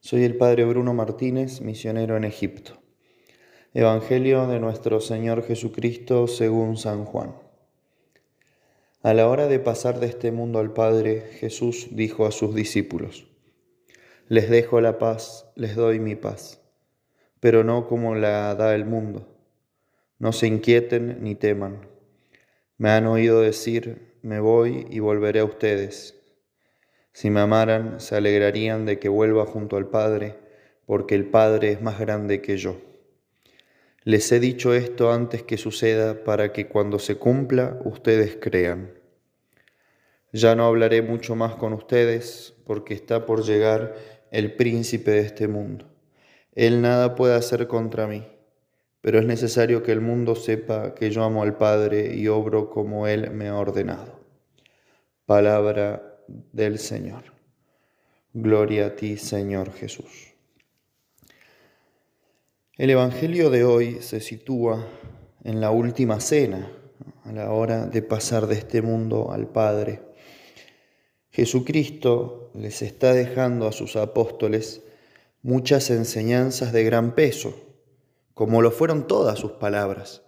Soy el Padre Bruno Martínez, misionero en Egipto. Evangelio de nuestro Señor Jesucristo según San Juan. A la hora de pasar de este mundo al Padre, Jesús dijo a sus discípulos, Les dejo la paz, les doy mi paz, pero no como la da el mundo. No se inquieten ni teman. Me han oído decir, me voy y volveré a ustedes si me amaran, se alegrarían de que vuelva junto al Padre, porque el Padre es más grande que yo. Les he dicho esto antes que suceda para que cuando se cumpla ustedes crean. Ya no hablaré mucho más con ustedes porque está por llegar el príncipe de este mundo. Él nada puede hacer contra mí, pero es necesario que el mundo sepa que yo amo al Padre y obro como Él me ha ordenado. Palabra del Señor. Gloria a ti, Señor Jesús. El Evangelio de hoy se sitúa en la última cena, a la hora de pasar de este mundo al Padre. Jesucristo les está dejando a sus apóstoles muchas enseñanzas de gran peso, como lo fueron todas sus palabras,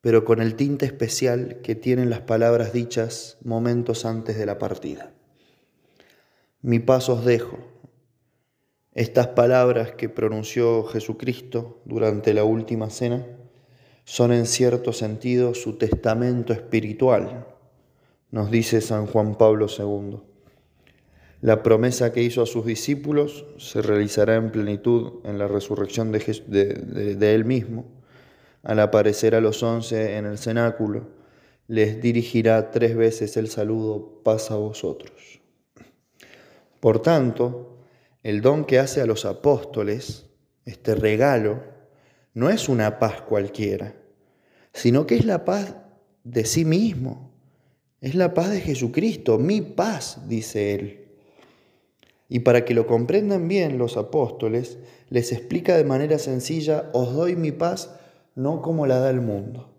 pero con el tinte especial que tienen las palabras dichas momentos antes de la partida mi paz os dejo. Estas palabras que pronunció Jesucristo durante la última cena son en cierto sentido su testamento espiritual, nos dice San Juan Pablo II. La promesa que hizo a sus discípulos se realizará en plenitud en la resurrección de, de Él mismo. Al aparecer a los once en el cenáculo, les dirigirá tres veces el saludo, paz a vosotros. Por tanto, el don que hace a los apóstoles, este regalo, no es una paz cualquiera, sino que es la paz de sí mismo, es la paz de Jesucristo, mi paz, dice él. Y para que lo comprendan bien los apóstoles, les explica de manera sencilla, os doy mi paz no como la da el mundo.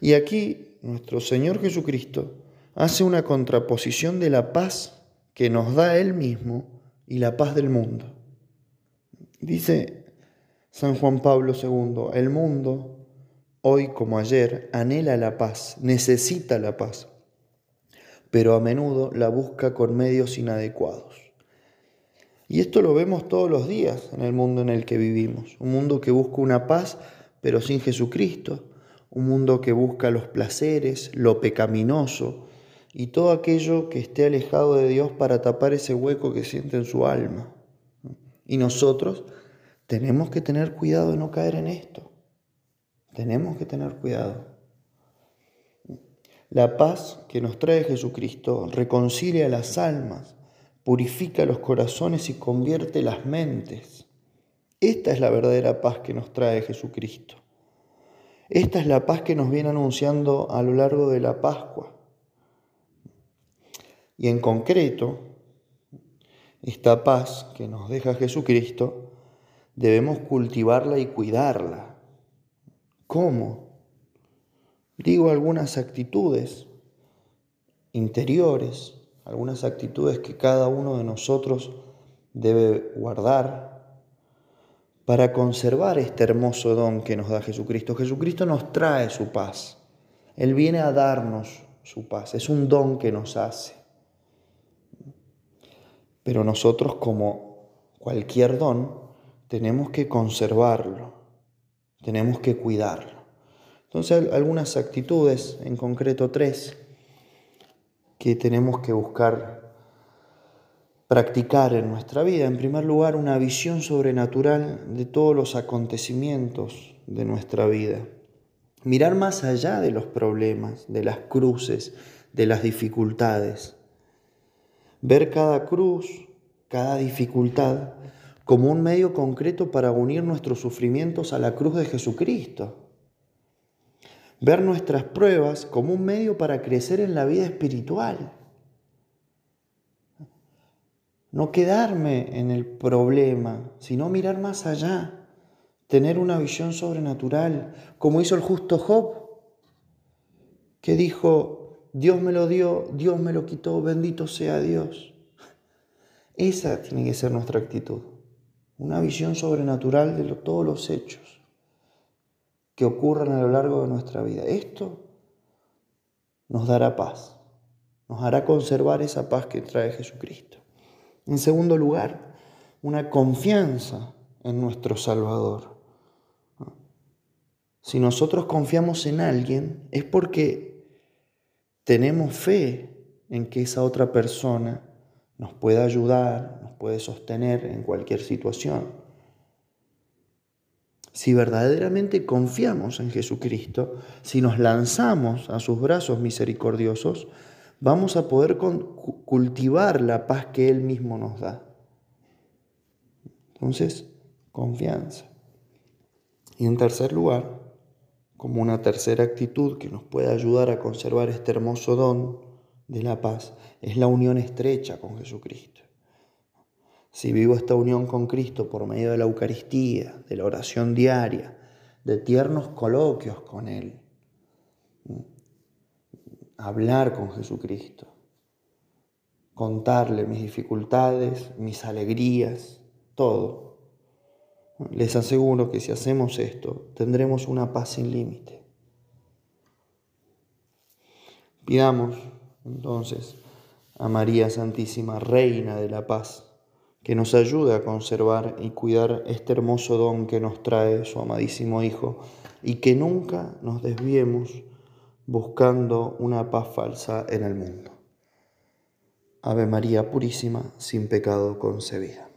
Y aquí nuestro Señor Jesucristo hace una contraposición de la paz que nos da Él mismo y la paz del mundo. Dice San Juan Pablo II, el mundo, hoy como ayer, anhela la paz, necesita la paz, pero a menudo la busca con medios inadecuados. Y esto lo vemos todos los días en el mundo en el que vivimos, un mundo que busca una paz, pero sin Jesucristo, un mundo que busca los placeres, lo pecaminoso, y todo aquello que esté alejado de Dios para tapar ese hueco que siente en su alma. Y nosotros tenemos que tener cuidado de no caer en esto. Tenemos que tener cuidado. La paz que nos trae Jesucristo reconcilia las almas, purifica los corazones y convierte las mentes. Esta es la verdadera paz que nos trae Jesucristo. Esta es la paz que nos viene anunciando a lo largo de la Pascua. Y en concreto, esta paz que nos deja Jesucristo, debemos cultivarla y cuidarla. ¿Cómo? Digo algunas actitudes interiores, algunas actitudes que cada uno de nosotros debe guardar para conservar este hermoso don que nos da Jesucristo. Jesucristo nos trae su paz. Él viene a darnos su paz. Es un don que nos hace. Pero nosotros como cualquier don tenemos que conservarlo, tenemos que cuidarlo. Entonces algunas actitudes, en concreto tres, que tenemos que buscar practicar en nuestra vida. En primer lugar, una visión sobrenatural de todos los acontecimientos de nuestra vida. Mirar más allá de los problemas, de las cruces, de las dificultades ver cada cruz, cada dificultad, como un medio concreto para unir nuestros sufrimientos a la cruz de Jesucristo. Ver nuestras pruebas como un medio para crecer en la vida espiritual. No quedarme en el problema, sino mirar más allá, tener una visión sobrenatural, como hizo el justo Job, que dijo, Dios me lo dio, Dios me lo quitó, bendito sea Dios. Esa tiene que ser nuestra actitud. Una visión sobrenatural de todos los hechos que ocurran a lo largo de nuestra vida. Esto nos dará paz, nos hará conservar esa paz que trae Jesucristo. En segundo lugar, una confianza en nuestro Salvador. Si nosotros confiamos en alguien es porque tenemos fe en que esa otra persona nos puede ayudar, nos puede sostener en cualquier situación. Si verdaderamente confiamos en Jesucristo, si nos lanzamos a sus brazos misericordiosos, vamos a poder cultivar la paz que Él mismo nos da. Entonces, confianza. Y en tercer lugar, como una tercera actitud que nos puede ayudar a conservar este hermoso don de la paz, es la unión estrecha con Jesucristo si vivo esta unión con Cristo por medio de la Eucaristía, de la oración diaria, de tiernos coloquios con Él, hablar con Jesucristo, contarle mis dificultades, mis alegrías, todo. Les aseguro que si hacemos esto, tendremos una paz sin límite. Pidamos entonces a María Santísima, Reina de la Paz, que nos ayude a conservar y cuidar este hermoso don que nos trae su amadísimo Hijo y que nunca nos desviemos buscando una paz falsa en el mundo. Ave María Purísima, sin pecado concebida.